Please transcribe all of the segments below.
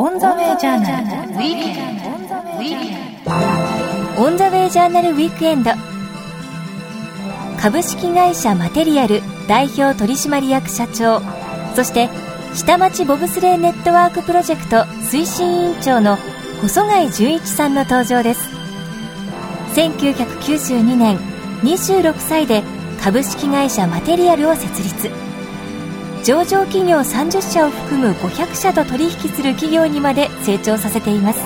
オンザウェイジャーナル。ウィークエンドオンザウェイジャーナルウィークエンド。株式会社マテリアル代表取締役社長。そして下町ボブスレーネットワークプロジェクト推進委員長の細貝純一さんの登場です。1992年26歳で株式会社マテリアルを設立。上場企業30社を含む500社と取引する企業にまで成長させています。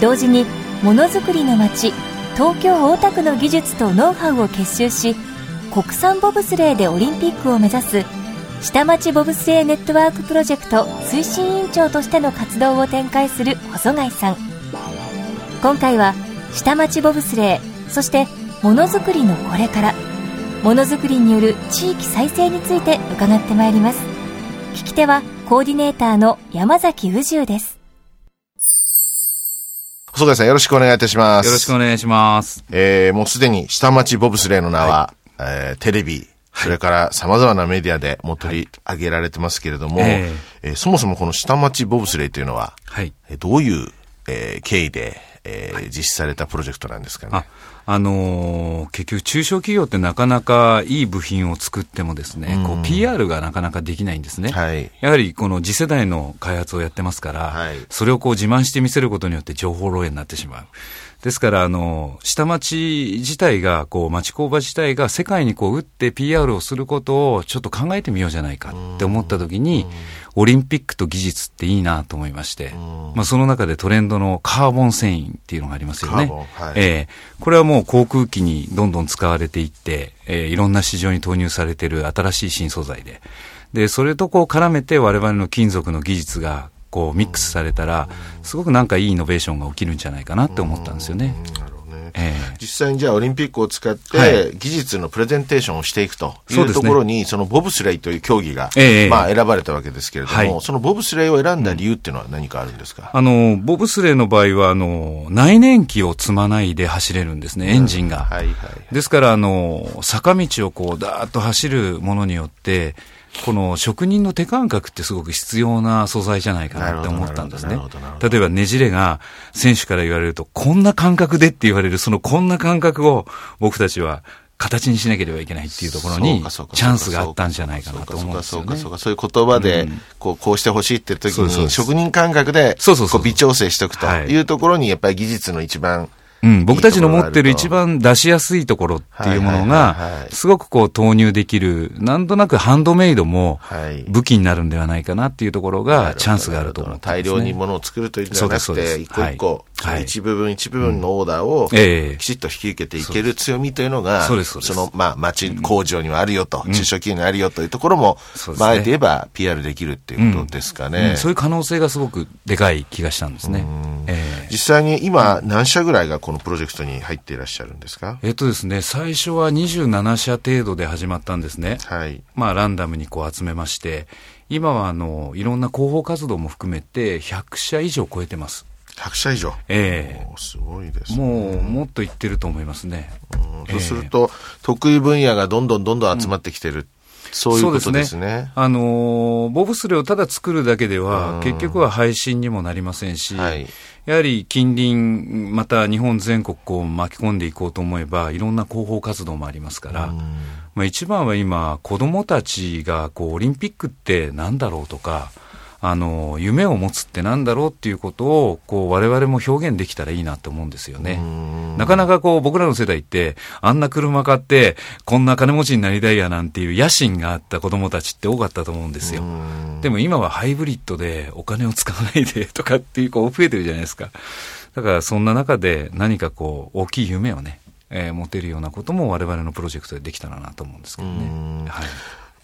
同時にものづくりの街東京大田区の技術とノウハウを結集し国産ボブスレーでオリンピックを目指す下町ボブスレーネットワークプロジェクト推進委員長としての活動を展開する細貝さん。今回は下町ボブスレーそしてものづくりのこれから。ものづくりによる地域再生について伺ってまいります聞き手はコーディネーターの山崎宇宙です細貝さんよろしくお願いいたします。よろしくお願いします。えー、もうすでに下町ボブスレーの名は、えーテレビ、それから様々なメディアでもう取り上げられてますけれども、ええーそもそもこの下町ボブスレーというのは、はい。えーどういう、えー経緯で、えー実施されたプロジェクトなんですかね。あ、あのー結局中小企業ってなかなかいい部品を作ってもですね、こう PR がなかなかできないんですね。はいやはりこの次世代の開発をやってますから、はいそれをこう自慢して見せることによって情報漏洩になってしまう。ですから、あの、下町自体が、こう、町工場自体が世界にこう、打って PR をすることをちょっと考えてみようじゃないかって思った時に、オリンピックと技術っていいなと思いまして、まあその中でトレンドのカーボン繊維っていうのがありますよね。はい。ええ。これはもう航空機にどんどん使われていって、えーいろんな市場に投入されている新しい新素材で。で、それとこう絡めて我々の金属の技術がこうミックスされたら、すごくなんかいいイノベーションが起きるんじゃないかなって思ったんですよね。ええ。実際にじゃあオリンピックを使って、はい。技術のプレゼンテーションをしていくと。いうところに、そのボブスレイという競技が、ええまあ選ばれたわけですけれども、はい。そのボブスレイを選んだ理由っていうのは何かあるんですか、あの、ボブスレーの場合は、あの、内燃機を積まないで走れるんですね、エンジンが。はいはい。ですから、あの、坂道をこう、だーっと走るものによって、この職人の手感覚ってすごく必要な素材じゃないかなって思ったんですね。例えばねじれが選手から言われると、こんな感覚でって言われる、そのこんな感覚を僕たちは形にしなければいけないっていうところに、チャンスがあったんじゃないかなと思うんですよね。そうかそうかそう。かそういう言葉で、こう、こうしてほしいって時に、職人感覚で、そうそう微調整しておくとはい。いうところに、やっぱり技術の一番、うん、僕たちの持ってる一番出しやすいところっていうものがすごくこう投入できる、なんとなくハンドメイドもはい。武器になるんではないかなっていうところがチャンスがあると思ってね。大量にものを作るというんじゃなくて、一個一個、はい。一部分一部分のオーダーを、ええ。きちっと引き受けていける強みというのが、その、まあ、町工場にはあるよと、中小企業にあるよというところも、まあ、あえて言えば PR できるっていうことですかね。うん。そういう可能性がすごくでかい気がしたんですね。ええ実際に今、何社ぐらいがこのプロジェクトに入っていらっしゃるんですか？えっとですね、最初は27社程度で始まったんですね。はい。まあ、ランダムにこう集めまして、今はあの、いろんな広報活動も含めて100社以上超えてます。100社以上？えーすごいですね。もう、もっといってると思いますね。そうすると、得意分野がどんどんどんどん集まってきてる。そういうことですね。あのーボブスレーをただ作るだけでは、結局は配信にもなりませんし、はい。やはり近隣、また日本全国こう巻き込んでいこうと思えば、いろんな広報活動もありますから、まあ、一番は今、子供たちがこうオリンピックってなんだろうとか、あの、夢を持つってなんだろうっていうことを、こう、我々も表現できたらいいなと思うんですよね。なかなかこう、僕らの世代って、あんな車買って、こんな金持ちになりたいやなんていう野心があった子供たちって多かったと思うんですよ。でも今はハイブリッドでお金を使わないでとかっていう子増えてるじゃないですか。だからそんな中で何かこう、大きい夢をね、えー持てるようなことも我々のプロジェクトでできたらなと思うんですけどね。はい。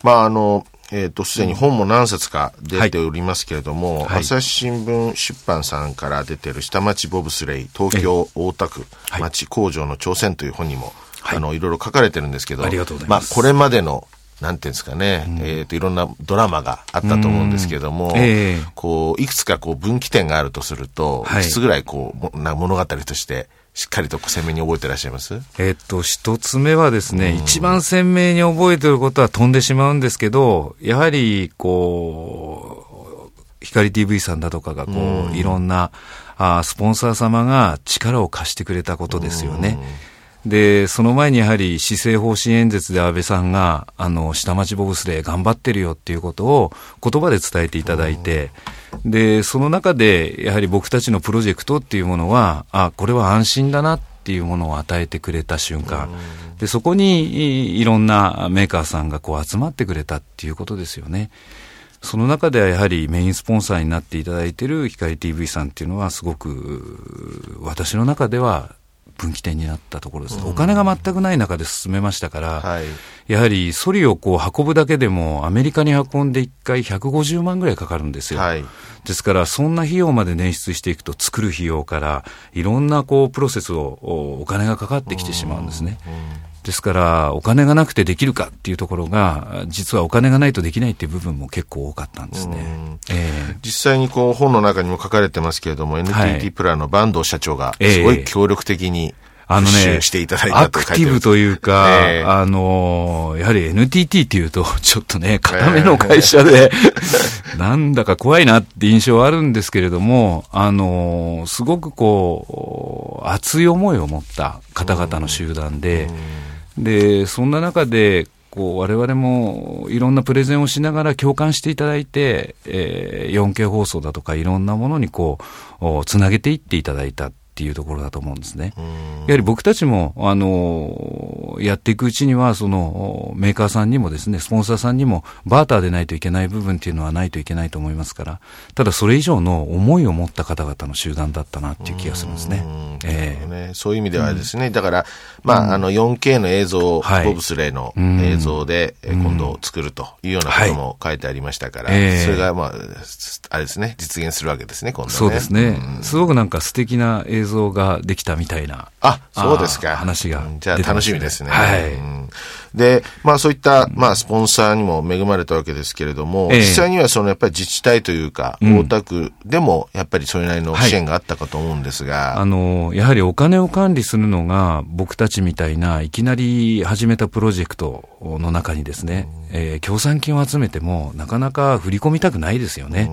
まあ、あの、えっ、と、すでに本も何冊か出ておりますけれども、はい。朝日新聞出版さんから出てる下町ボブスレイ、東京大田区はい。町工場の挑戦という本にも、はい。あの、いろいろ書かれてるんですけど、ありがとうございます。あ、これまでの、なんていうんですかね、えっ、と、いろんなドラマがあったと思うんですけれども、うん。ええ。こう、いくつかこう分岐点があるとすると、はい。いくつぐらいこう、もな物語として、しっかりと鮮明に覚えてらっしゃいます？えっと、一つ目はですね、一番鮮明に覚えてることは飛んでしまうんですけど、やはり、こう、光 TV さんだとかがこう、いろんな、あスポンサー様が力を貸してくれたことですよね。で、その前にやはり施政方針演説で安倍さんが、あの、下町ボブスレー頑張ってるよっていうことを言葉で伝えていただいて、で、その中で、やはり僕たちのプロジェクトっていうものは、あ、これは安心だなっていうものを与えてくれた瞬間。で、そこにいろんなメーカーさんがこう集まってくれたっていうことですよね。その中ではやはりメインスポンサーになっていただいている光 TV さんっていうのはすごく私の中では分岐点になったところです、お金が全くない中で進めましたから、はい、やはりソリをこう運ぶだけでも、アメリカに運んで1回150万ぐらいかかるんですよ。はい、ですから、そんな費用まで捻出していくと、作る費用から、いろんなこうプロセスをお金がかかってきてしまうんですね。ですから、お金がなくてできるかっていうところが、実はお金がないとできないっていう部分も結構多かったんですね。えー、実際にこう本の中にも書かれてますけれども、NTT プラの坂東社長がすごい協力的に、あのね、アクティブというか、えー、あのやはり NTT っていうと、ちょっとね、固めの会社で、えー、なんだか怖いなって印象はあるんですけれども、あのすごくこう、熱い思いを持った方々の集団で、うん。で、そんな中で、こう、我々もいろんなプレゼンをしながら共感していただいて、えー、4K 放送だとかいろんなものにこう、つなげていっていただいたっていうところだと思うんですね。やはり僕たちも、あの、やっていくうちには、その、メーカーさんにもですね、スポンサーさんにも、バーターでないといけない部分っていうのはないといけないと思いますから、ただそれ以上の思いを持った方々の集団だったなっていう気がするんですね。えー、ね、そういう意味ではですね、うん、だから、まあ、あの、4K の映像、はい、ボブスレーの映像で、うん、今度作るというようなことも書いてありましたから、はい、それが、まあ、あれですね、実現するわけですね、今度ね。そうですね。すごくなんか素敵な映像像ができたみたいな。あ、そうですか。話が、じゃあ楽しみですね。はい。で、まあそういった、まあスポンサーにも恵まれたわけですけれども、実際にはそのやっぱり自治体というか、大田区でもやっぱりそれなりの支援があったかと思うんですが、あの、やはりお金を管理するのが僕たちみたいないきなり始めたプロジェクトの中にですね、えー、協賛金を集めてもなかなか振り込みたくないですよね。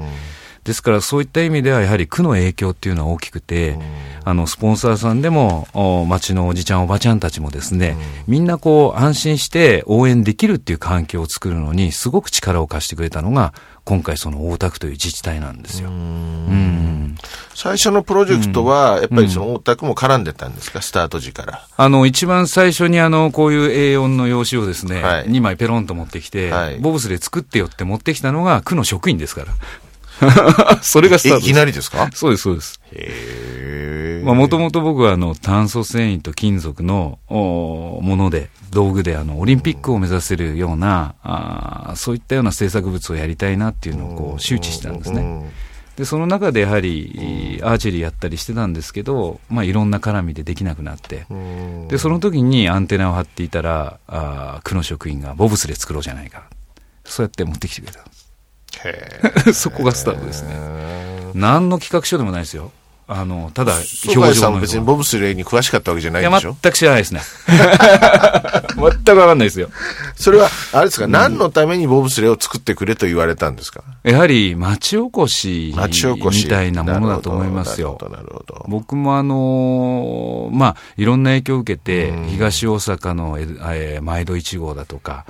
ですからそういった意味ではやはり区の影響っていうのは大きくて、あの、スポンサーさんでも、町のおじちゃんおばちゃんたちもですね、みんなこう安心して応援できるっていう環境を作るのにすごく力を貸してくれたのが、今回その大田区という自治体なんですよ。うん。最初のプロジェクトは、やっぱりその大田区も絡んでたんですか、スタート時から。あの、一番最初にあの、こういう A4 の用紙をですね、はい、2枚ペロンと持ってきて、はい、ボブスで作ってよって持ってきたのが区の職員ですから。それがスタートいきなりですか？そうです、そうです。へまあ、もともと僕は、あの、炭素繊維と金属の、もので、道具で、あの、オリンピックを目指せるような、あそういったような制作物をやりたいなっていうのを、こう、周知したんですね。で、その中でやはり、アーチェリーやったりしてたんですけど、まあ、いろんな絡みでできなくなって、で、その時にアンテナを張っていたら、あ区の職員がボブスで作ろうじゃないか。そうやって持ってきてくれたんです。そこがスタートですね。何の企画書でもないですよ。あの、ただ、表情さんも別にボブスレーに詳しかったわけじゃないでしょ？いや、全く知らないですね。全くわかんないですよ。それは、あれですか、うん、何のためにボブスレーを作ってくれと言われたんですか？やはり、町おこしみたいなものだと思いますよ。なるほど。僕もあのー、まあ、いろんな影響を受けて、東大阪の、えー、毎度1号だとか、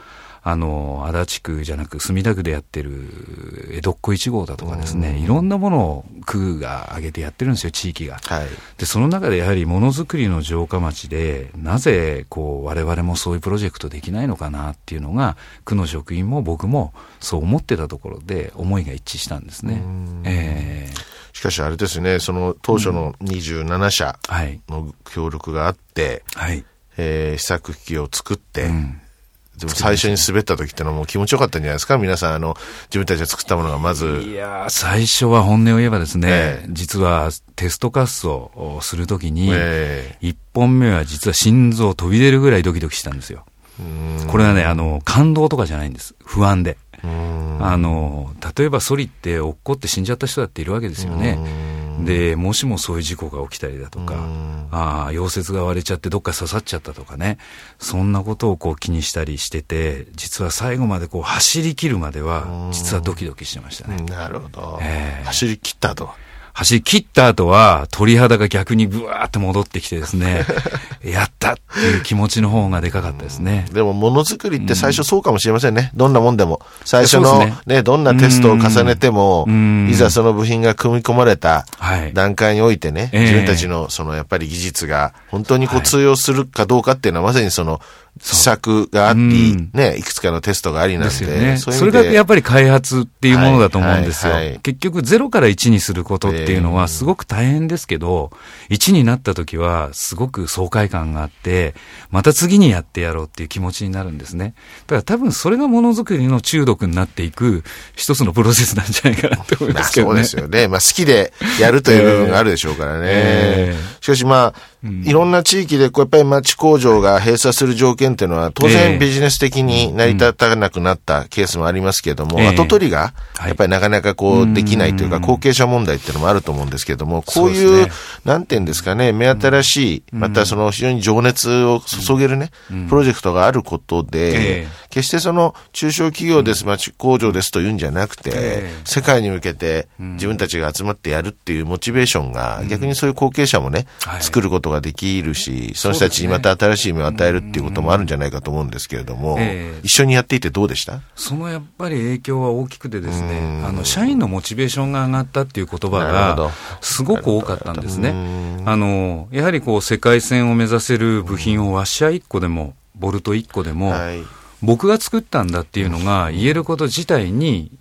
あの、足立区じゃなく墨田区でやってる江戸っ子1号だとかですね、いろんなものを区が挙げてやってるんですよ、地域が。はい、で、その中でやはりものづくりの城下町で、なぜ、こう、我々もそういうプロジェクトできないのかなっていうのが、区の職員も僕もそう思ってたところで、思いが一致したんですね。えー、しかしあれですね、その当初の27社の協力があって、はい、えー、試作機器を作って、うんでも最初に滑った時ってのはもう気持ちよかったんじゃないですか？皆さん、あの、自分たちが作ったものがまず。いや最初は本音を言えばですね、えー、実はテスト滑走をするときに、えー、1本目は実は心臓飛び出るぐらいドキドキしたんですよ。これはね、あの、感動とかじゃないんです。不安で。あの、例えばソリって落っこって死んじゃった人だっているわけですよね。で、もしもそういう事故が起きたりだとか、ああ、溶接が割れちゃってどっか刺さっちゃったとかね、そんなことをこう気にしたりしてて、実は最後までこう走り切るまでは、実はドキドキしてましたね。なるほど。えー、走り切ったと。走り切った後は、鳥肌が逆にブワーって戻ってきてですね、やったっていう気持ちの方がでかかったですね。でも、ものづくりって最初そうかもしれませんね。どんなもんでも。最初のね、ねどんなテストを重ねても、いざその部品が組み込まれた段階においてね、はい、自分たちのそのやっぱり技術が本当にこう通用するかどうかっていうのはまさにその試作があり、ね、いくつかのテストがありなんで。ね、そそれがやっぱり開発っていうものだと思うんですよ。はいはいはい、結局0から1にすることっていうのはすごく大変ですけど、1になった時はすごく爽快感があって、また次にやってやろうっていう気持ちになるんですね。だから多分それがものづくりの中毒になっていく一つのプロセスなんじゃないかなって思いますけどね。そうですよね。まあ好きでやるという部分があるでしょうからね。えー、しかしまあ、いろんな地域でこうやっぱり町工場が閉鎖する条件っていうのは当然ビジネス的に成り立たなくなったケースもありますけれども、後取りがやっぱりなかなかこうできないというか後継者問題っていうのもあると思うんですけれども、こういう、なんていうんですかね、目新しい、またその非常に情熱を注げるね、プロジェクトがあることで、決してその中小企業です、町工場ですというんじゃなくて、世界に向けて自分たちが集まってやるっていうモチベーションが逆にそういう後継者もね、作ることがができるし、その人たちにまた新しい夢を与えるっていうこともあるんじゃないかと思うんですけれども、えー、一緒にやっていてどうでした？そのやっぱり影響は大きくてですね、あの、社員のモチベーションが上がったっていう言葉が、すごく多かったんですね。あの、やはりこう、世界線を目指せる部品をワッシャー1個でも、ボルト1個でも、はい僕が作ったんだっていうのが言えること自体に、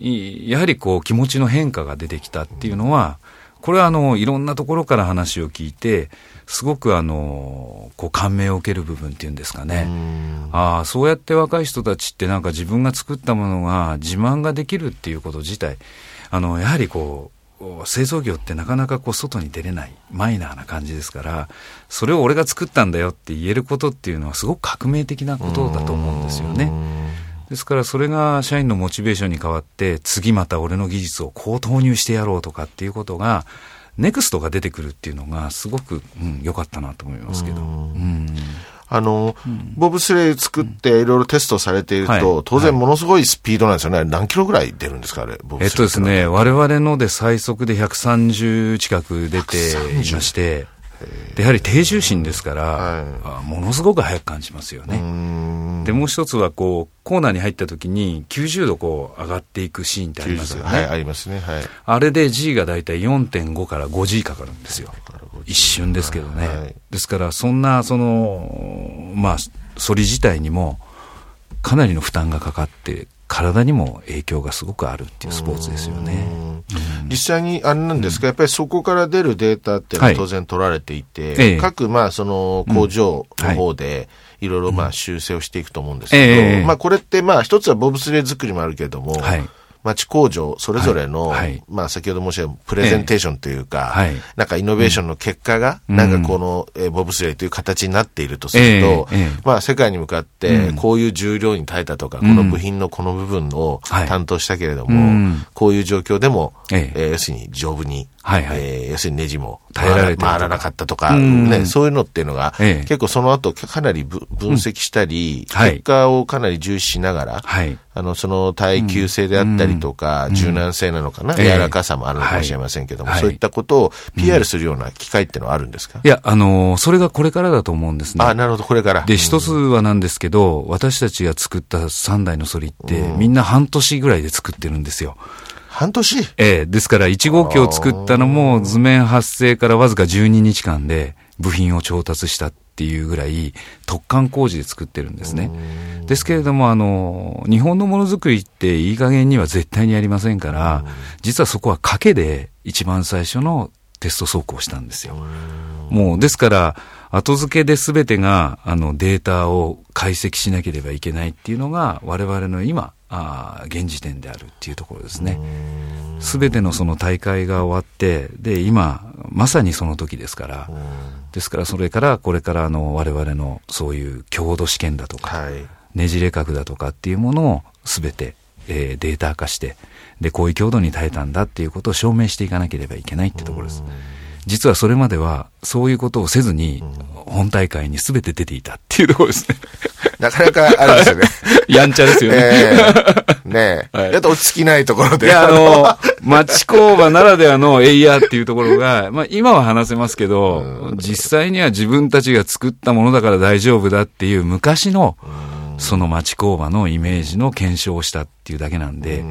やはりこう気持ちの変化が出てきたっていうのは、これはあの、いろんなところから話を聞いて、すごくあの、こう感銘を受ける部分っていうんですかね。ああ、そうやって若い人たちってなんか自分が作ったものが自慢ができるっていうこと自体、あの、やはりこう、製造業ってなかなかこう外に出れないマイナーな感じですから、それを俺が作ったんだよって言えることっていうのはすごく革命的なことだと思うんですよね。ですからそれが社員のモチベーションに変わって次また俺の技術をこう投入してやろうとかっていうことがネクストが出てくるっていうのがすごく良、うん、かったなと思いますけど。うんあの、うん、ボブスレー作っていろいろテストされていると、はい、当然ものすごいスピードなんですよね。はい、何キロぐらい出るんですか、あれ、ボブスレー。えっとですね、我々ので最速で130近く出ていまして、でやはり低重心ですから、はい、ものすごく速く感じますよね。でもう一つはこうコーナーに入った時に90度こう上がっていくシーンってありますよね。はい、ありますね。はい。あれで G がだいたい4.5から 5G かかるんですよ。一瞬ですけどね。はい、ですからそんなそのまあ反り自体にもかなりの負担がかかって体にも影響がすごくあるっていうスポーツですよね。実際にあれなんですか、やっぱりそこから出るデータっていうのは当然取られていて、はい、各まあその工場の方で、いろいろまあ修正をしていくと思うんですけど、まあこれってまあ一つはボブスレー作りもあるけれども、はい町工場それぞれの、はい。はい、まあ先ほど申し上げたプレゼンテーションというか、えーはい、なんかイノベーションの結果が、うん、なんかこの、えー、ボブスレーという形になっているとすると、えーえー、まあ世界に向かって、こういう重量に耐えたとか、うん、この部品のこの部分を担当したけれども、こういう状況でも、えー、要するに丈夫にはいはい、えー、要するにネジも耐えられて回らなかったとか、ね、そういうのっていうのが、ええ、結構その後かなり分析したり、うん。はい、結果をかなり重視しながら、はい、あの、その耐久性であったりとか、うん、柔軟性なのかな、うん、柔らかさもあるのかもしれませんけども、はい、そういったことを PR するような機会っていうのはあるんですか、いや、あのー、それがこれからだと思うんですね。あ、なるほど、これから。で、一つはなんですけど、私たちが作った3台のソリって、みんな半年ぐらいで作ってるんですよ。半年。ええ、ですから1号機を作ったのも図面発生からわずか12日間で部品を調達したっていうぐらい突貫工事で作ってるんですね。ですけれども、あの、日本のものづくりっていい加減には絶対にありませんから、実はそこは賭けで一番最初のテスト走行したんですよ。もう、ですから、後付けで全てが、あの、データを解析しなければいけないっていうのが、我々の今、あ現時点であるっていうところですね。すべてのその大会が終わって、で、今、まさにその時ですから、ですからそれからこれからの我々のそういう強度試験だとか、はい、ねじれ角だとかっていうものをすべてえー、データ化して、で、こういう強度に耐えたんだっていうことを証明していかなければいけないってところです。実はそれまでは、そういうことをせずに、本大会に全て出ていたっていうところですね。なかなかあれですよね。やんちゃですよね。えー、ねえ。はい、だと落ち着きないところで。いや、あの、町工場ならではのエイヤーっていうところが、まあ今は話せますけど、実際には自分たちが作ったものだから大丈夫だっていう昔の、その町工場のイメージの検証をしたっていうだけなんで、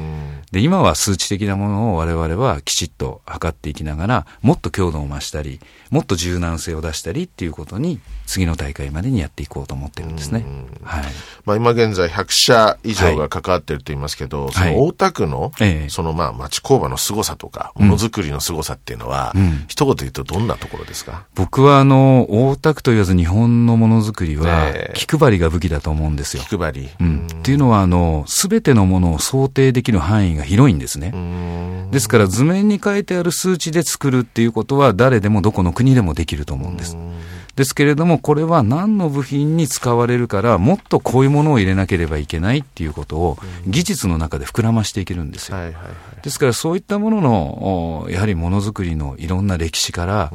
で、今は数値的なものを我々はきちっと測っていきながら、もっと強度を増したり、もっと柔軟性を出したりっていうことに、次の大会までにやっていこうと思ってるんですね。はい。まあ今現在100社以上が関わってると言いますけど、はい、その大田区の、はい、そのまあ町工場の凄さとか、ものづくりの凄さっていうのは、うん、一言で言うとどんなところですか？僕はあの、大田区と言わず日本のものづくりは、気配りが武器だと思うんですよ。気配り。うん。っていうのはあの、すべてのものを想定できる範囲が広いんですね。ですから図面に書いてある数値で作るっていうことは誰でもどこの国でもできると思うんです。ですけれども、これは何の部品に使われるから、もっとこういうものを入れなければいけないっていうことを、技術の中で膨らましていけるんですよ。ですから、そういったものの、やはりものづくりのいろんな歴史から、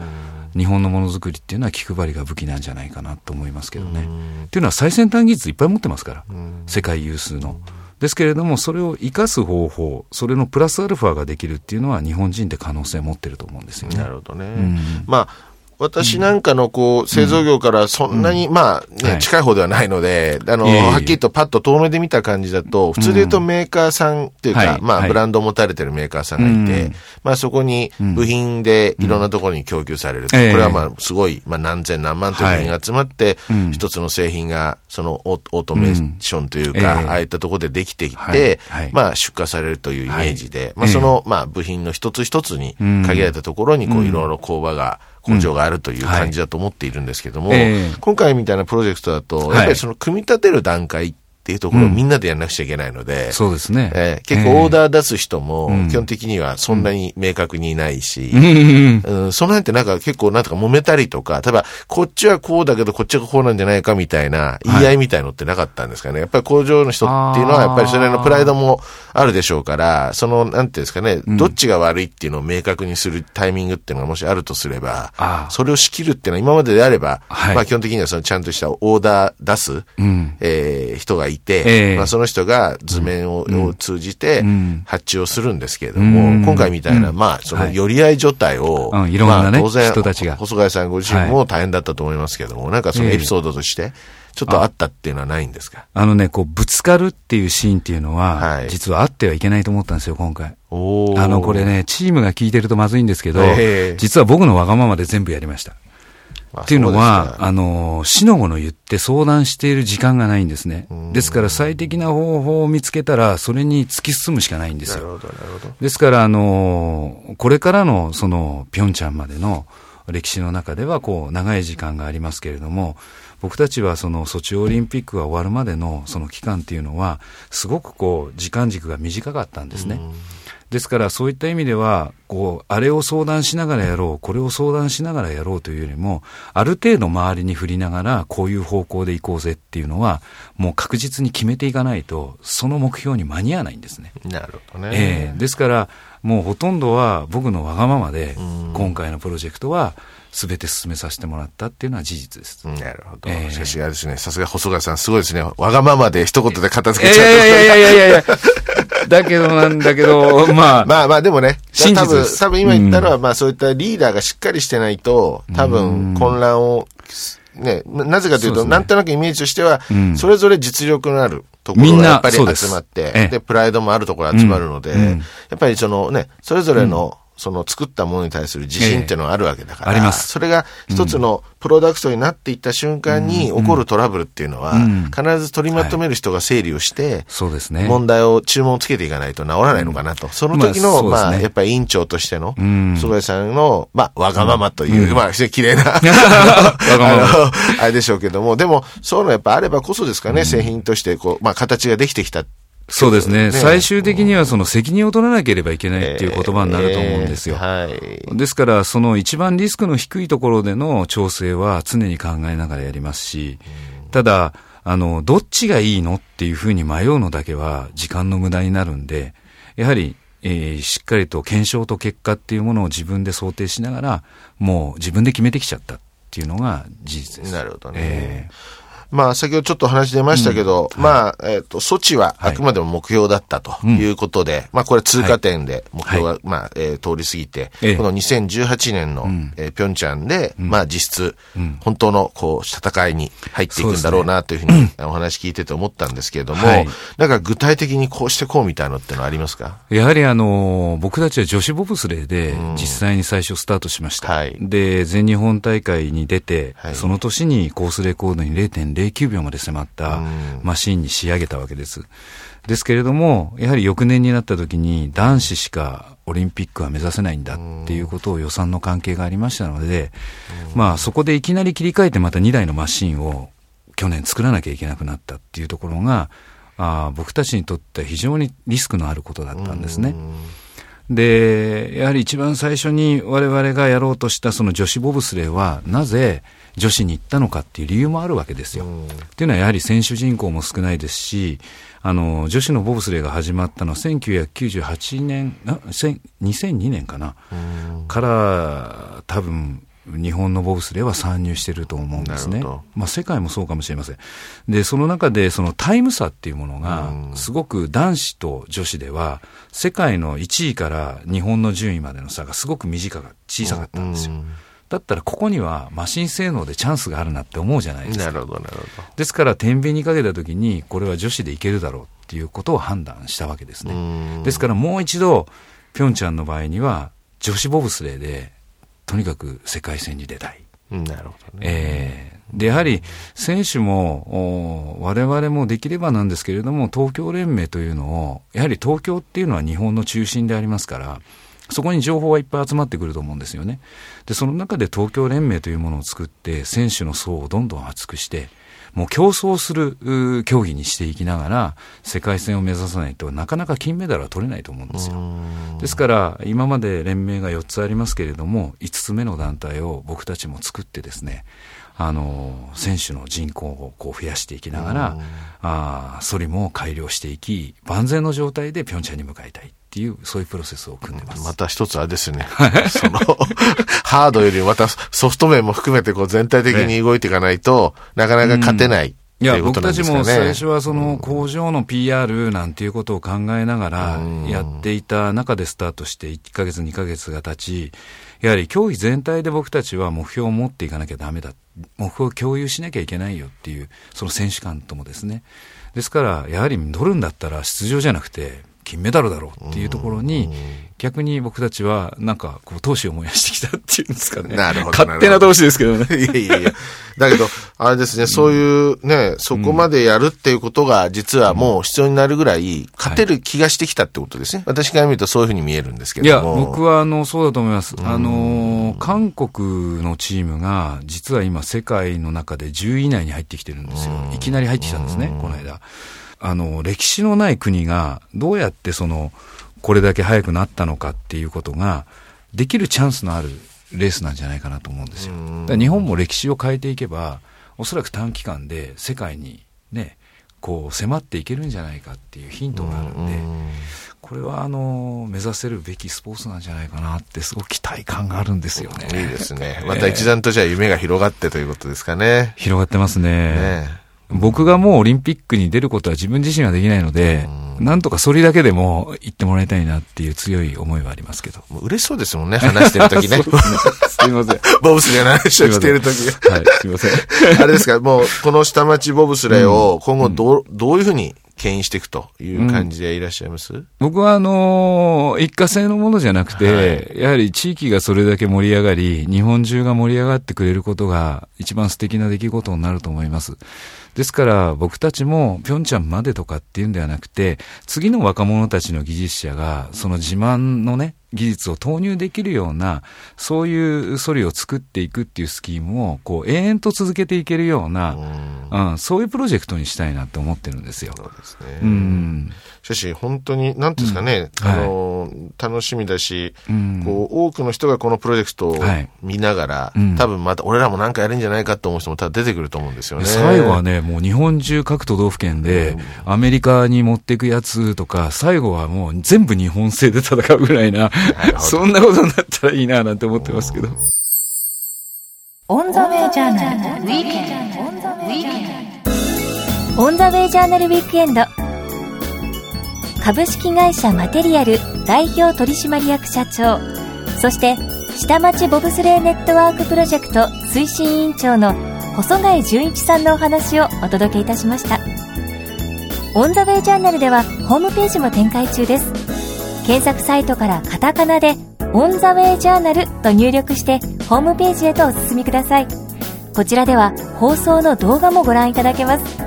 日本のものづくりっていうのは気配りが武器なんじゃないかなと思いますけどね。っていうのは最先端技術いっぱい持ってますから、世界有数の。ですけれども、それを生かす方法、それのプラスアルファができるっていうのは、日本人って可能性を持ってると思うんですよね。なるほどね。うん、まあ私なんかのこう、製造業からそんなに、まあ、ね、近い方ではないので、あの、はっきりとパッと遠目で見た感じだと、普通で言うとメーカーさんっていうか、まあ、ブランドを持たれてるメーカーさんがいて、まあ、そこに部品でいろんなところに供給される。これはまあ、すごい、まあ、何千何万という部品が集まって、一つの製品が、そのオートメーションというか、ああいったところでできていって、まあ、出荷されるというイメージで、まあ、その、まあ、部品の一つ一つに限られたところに、こう、いろいろ工場が、工場があるという感じだと思っているんですけども、今回みたいなプロジェクトだと、やっぱりその組み立てる段階っていうところをみんなでやらなくちゃいけないので、そうですね。えー、結構オーダー出す人も、基本的にはそんなに明確にいないし、うん、その辺ってなんか結構なんとか揉めたりとか、例えばこっちはこうだけどこっちはこうなんじゃないかみたいな言い合いみたいのってなかったんですかね。やっぱり工場の人っていうのはやっぱりそれのプライドもあるでしょうから、その、なんていうんですかね、どっちが悪いっていうのを明確にするタイミングっていうのがもしあるとすれば、それを仕切るっていうのは今までであれば、まあ基本的にはそのちゃんとしたオーダー出す、うん、えー、人がいて、えー、まあその人が図面を,、を通じて発注をするんですけれども、今回みたいな、まあ、その寄り合い状態を、いろんなね、当然、人たちが。細貝さんご自身も大変だったと思いますけれども、なんかそのエピソードとして、ちょっとあったっていうのはないんですか？あのね、こう、ぶつかるっていうシーンっていうのは、はい、実はあってはいけないと思ったんですよ、今回。あの、これね、チームが聞いてるとまずいんですけど、実は僕のわがままで全部やりました。っていうのは、あの、死の後の言って相談している時間がないんですね。ですから最適な方法を見つけたら、それに突き進むしかないんですよ。なるほど、なるほど。ですから、あの、これからの、その、ピョンチャンまでの歴史の中では、こう、長い時間がありますけれども、僕たちはそのソチオリンピックが終わるまでのその期間っていうのは、すごくこう、時間軸が短かったんですね。ですからそういった意味では、こう、あれを相談しながらやろう、これを相談しながらやろうというよりも、ある程度周りに振りながら、こういう方向で行こうぜっていうのは、もう確実に決めていかないと、その目標に間に合わないんですね。なるほどね。えー、ですから、もうほとんどは僕のわがままで、今回のプロジェクトは、すべて進めさせてもらったっていうのは事実です。なるほど。えー、しかしあれですね、さすが細川さんすごいですね。わがままで一言で片付けちゃう。いやいやいやいやいやいやだけどなんだけど、まあ。まあまあでもね、多分、多分今言ったのは、まあそういったリーダーがしっかりしてないと、多分混乱を、ね、なぜかというと、なんとなくイメージとしては、それぞれ実力のあるところがやっぱり集まって、で、プライドもあるところ集まるので、やっぱりそのね、それぞれの、その作ったものに対する自信っていうのはあるわけだから、えー、あります。それが一つのプロダクトになっていった瞬間に起こるトラブルっていうのは、必ず取りまとめる人が整理をして、そうですね。問題を、注文をつけていかないと治らないのかなと。その時の、まあ、やっぱり委員長としての、菅谷さんの、まあ、わがままという、まあ、非常に綺麗な あの、あれでしょうけども、でも、そういうのやっぱあればこそですかね、製品として、こう、まあ、形ができてきたそうですね、ね、最終的にはその責任を取らなければいけないっていう言葉になると思うんですよ。えーはい、ですから、その一番リスクの低いところでの調整は常に考えながらやりますし、ただ、あの、どっちがいいのっていうふうに迷うのだけは時間の無駄になるんで、やはり、えー、しっかりと検証と結果っていうものを自分で想定しながら、もう自分で決めてきちゃったっていうのが事実です。なるほどね。えーまあ、先ほどちょっと話出ましたけど、うん、まあ、えっ、ー、と、措置はあくまでも目標だったということで、はい、まあ、これ通過点で目標が、はい、まあ、えー、通り過ぎて、えこの2018年の、うん、えー、ピョンチャンで、うん、まあ、実質、本当の、こう、戦いに入っていくんだろうな、というふうに、ね、お話聞いてて思ったんですけれども、はい、なんか具体的にこうしてこうみたいのってのはありますか？やはりあの、僕たちは女子ボブスレーで、実際に最初スタートしました。はい、で、全日本大会に出て、その年にコースレコードに0.09秒まで迫まったマシンに仕上げたわけです。ですけれども、やはり翌年になった時に男子しかオリンピックは目指せないんだっていうことを予算の関係がありましたので、まあそこでいきなり切り替えてまた2台のマシンを去年作らなきゃいけなくなったっていうところが、あ僕たちにとって非常にリスクのあることだったんですね。で、やはり一番最初に我々がやろうとしたその女子ボブスレーは、なぜ女子に行ったのかっていう理由もあるわけですよ。っていうのはやはり選手人口も少ないですし、あの、女子のボブスレーが始まったのは1998年、あ2002年かな、から多分、日本のボブスレーは参入してると思うんですね。まあ世界もそうかもしれません。で、その中でそのタイム差っていうものが、すごく男子と女子では、世界の1位から日本の順位までの差がすごく短か小さかったんですよ。だったらここにはマシン性能でチャンスがあるなって思うじゃないですか。なるほど、なるほど。ですから、天秤にかけたときに、これは女子でいけるだろうっていうことを判断したわけですね。ですからもう一度、ピョンチャンの場合には、女子ボブスレーで、とにかく世界戦に出たい。なるほどね。えー、で、やはり選手も、我々もできればなんですけれども、東京連盟というのを、やはり東京っていうのは日本の中心でありますから、そこに情報はいっぱい集まってくると思うんですよね。で、その中で東京連盟というものを作って、選手の層をどんどん厚くして、もう競争する競技にしていきながら、世界戦を目指さないとなかなか金メダルは取れないと思うんですよ。ですから、今まで連盟が4つありますけれども、5つ目の団体を僕たちも作ってですね、あの、選手の人口をこう増やしていきながら、あソリも改良していき、万全の状態でピョンチャンに向かいたい。っていう、そういうプロセスを組んでます。また一つあれですよね。その、ハードよりまたソフト面も含めてこう全体的に動いていかないと、ね、なかなか勝てない。いや、僕たちも最初はその工場の PR なんていうことを考えながらやっていた中でスタートして1ヶ月2ヶ月が経ち、やはり競技全体で僕たちは目標を持っていかなきゃダメだ。目標を共有しなきゃいけないよっていう、その選手間ともですね。ですから、やはり取るんだったら出場じゃなくて、金メダルだろうっていうところに、逆に僕たちは、なんか、こう、闘志を燃やしてきたっていうんですかね。なるほど。勝手な闘志ですけどね。いやいやいや。だけど、あれですね、そういうね、そこまでやるっていうことが、実はもう必要になるぐらい、勝てる気がしてきたってことですね。私から見るとそういうふうに見えるんですけどいや、僕は、あの、そうだと思います。あの、韓国のチームが、実は今、世界の中で10位以内に入ってきてるんですよ。いきなり入ってきたんですね、この間。あの、歴史のない国がどうやってその、これだけ早くなったのかっていうことが、できるチャンスのあるレースなんじゃないかなと思うんですよ。日本も歴史を変えていけば、おそらく短期間で世界にね、こう迫っていけるんじゃないかっていうヒントがあるんで、これはあの、目指せるべきスポーツなんじゃないかなって、すごく期待感があるんですよね。いいですね。また一段とじゃあ夢が広がってということですかね。広がってますね。ね僕がもうオリンピックに出ることは自分自身はできないので、なんとかそれだけでも言ってもらいたいなっていう強い思いはありますけど。もう嬉しそうですもんね、話してる時ね。ねすいません。ボブスレーの話をしている時はい、すいません。あれですか、もうこの下町ボブスレーを今後どう、どういうふうに牽引していくという感じでいらっしゃいます、うん、僕はあのー、一過性のものじゃなくて、はい、やはり地域がそれだけ盛り上がり、日本中が盛り上がってくれることが一番素敵な出来事になると思います。ですから僕たちもピョンチャンまでとかっていうんではなくて、次の若者たちの技術者がその自慢のね、技術を投入できるような、そういうソリを作っていくっていうスキームを、こう、永遠と続けていけるような、うん、そういうプロジェクトにしたいなって思ってるんですよ。そうですね。うん。しかし、本当に、なんですかね、うん、あの、はい、楽しみだし、うん、こう、多くの人がこのプロジェクトを見ながら、はい、多分また俺らもなんかやるんじゃないかと思う人も多分出てくると思うんですよね。最後はね、もう日本中各都道府県で、アメリカに持っていくやつとか、最後はもう全部日本製で戦うぐらいな、そんなことになったらいいななんて思ってますけど。オンザウェイジャーナルウィークエンド。オンザウェイジャーナルウィークエンド。株式会社マテリアル代表取締役社長、そして下町ボブスレーネットワークプロジェクト推進委員長の細貝純一さんのお話をお届けいたしましたオンザウェイジャーナルではホームページも展開中です検索サイトからカタカナでオンザウェイジャーナルと入力してホームページへとお進みください。こちらでは放送の動画もご覧いただけます。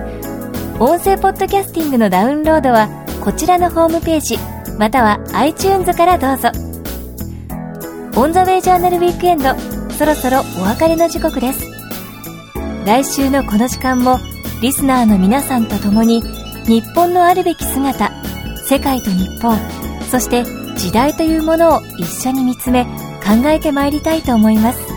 音声ポッドキャスティングのダウンロードはこちらのホームページまたは iTunes からどうぞ。オンザウェイジャーナルウィークエンドそろそろお別れの時刻です。来週のこの時間もリスナーの皆さんと共に日本のあるべき姿世界と日本そして時代というものを一緒に見つめ考えてまいりたいと思います。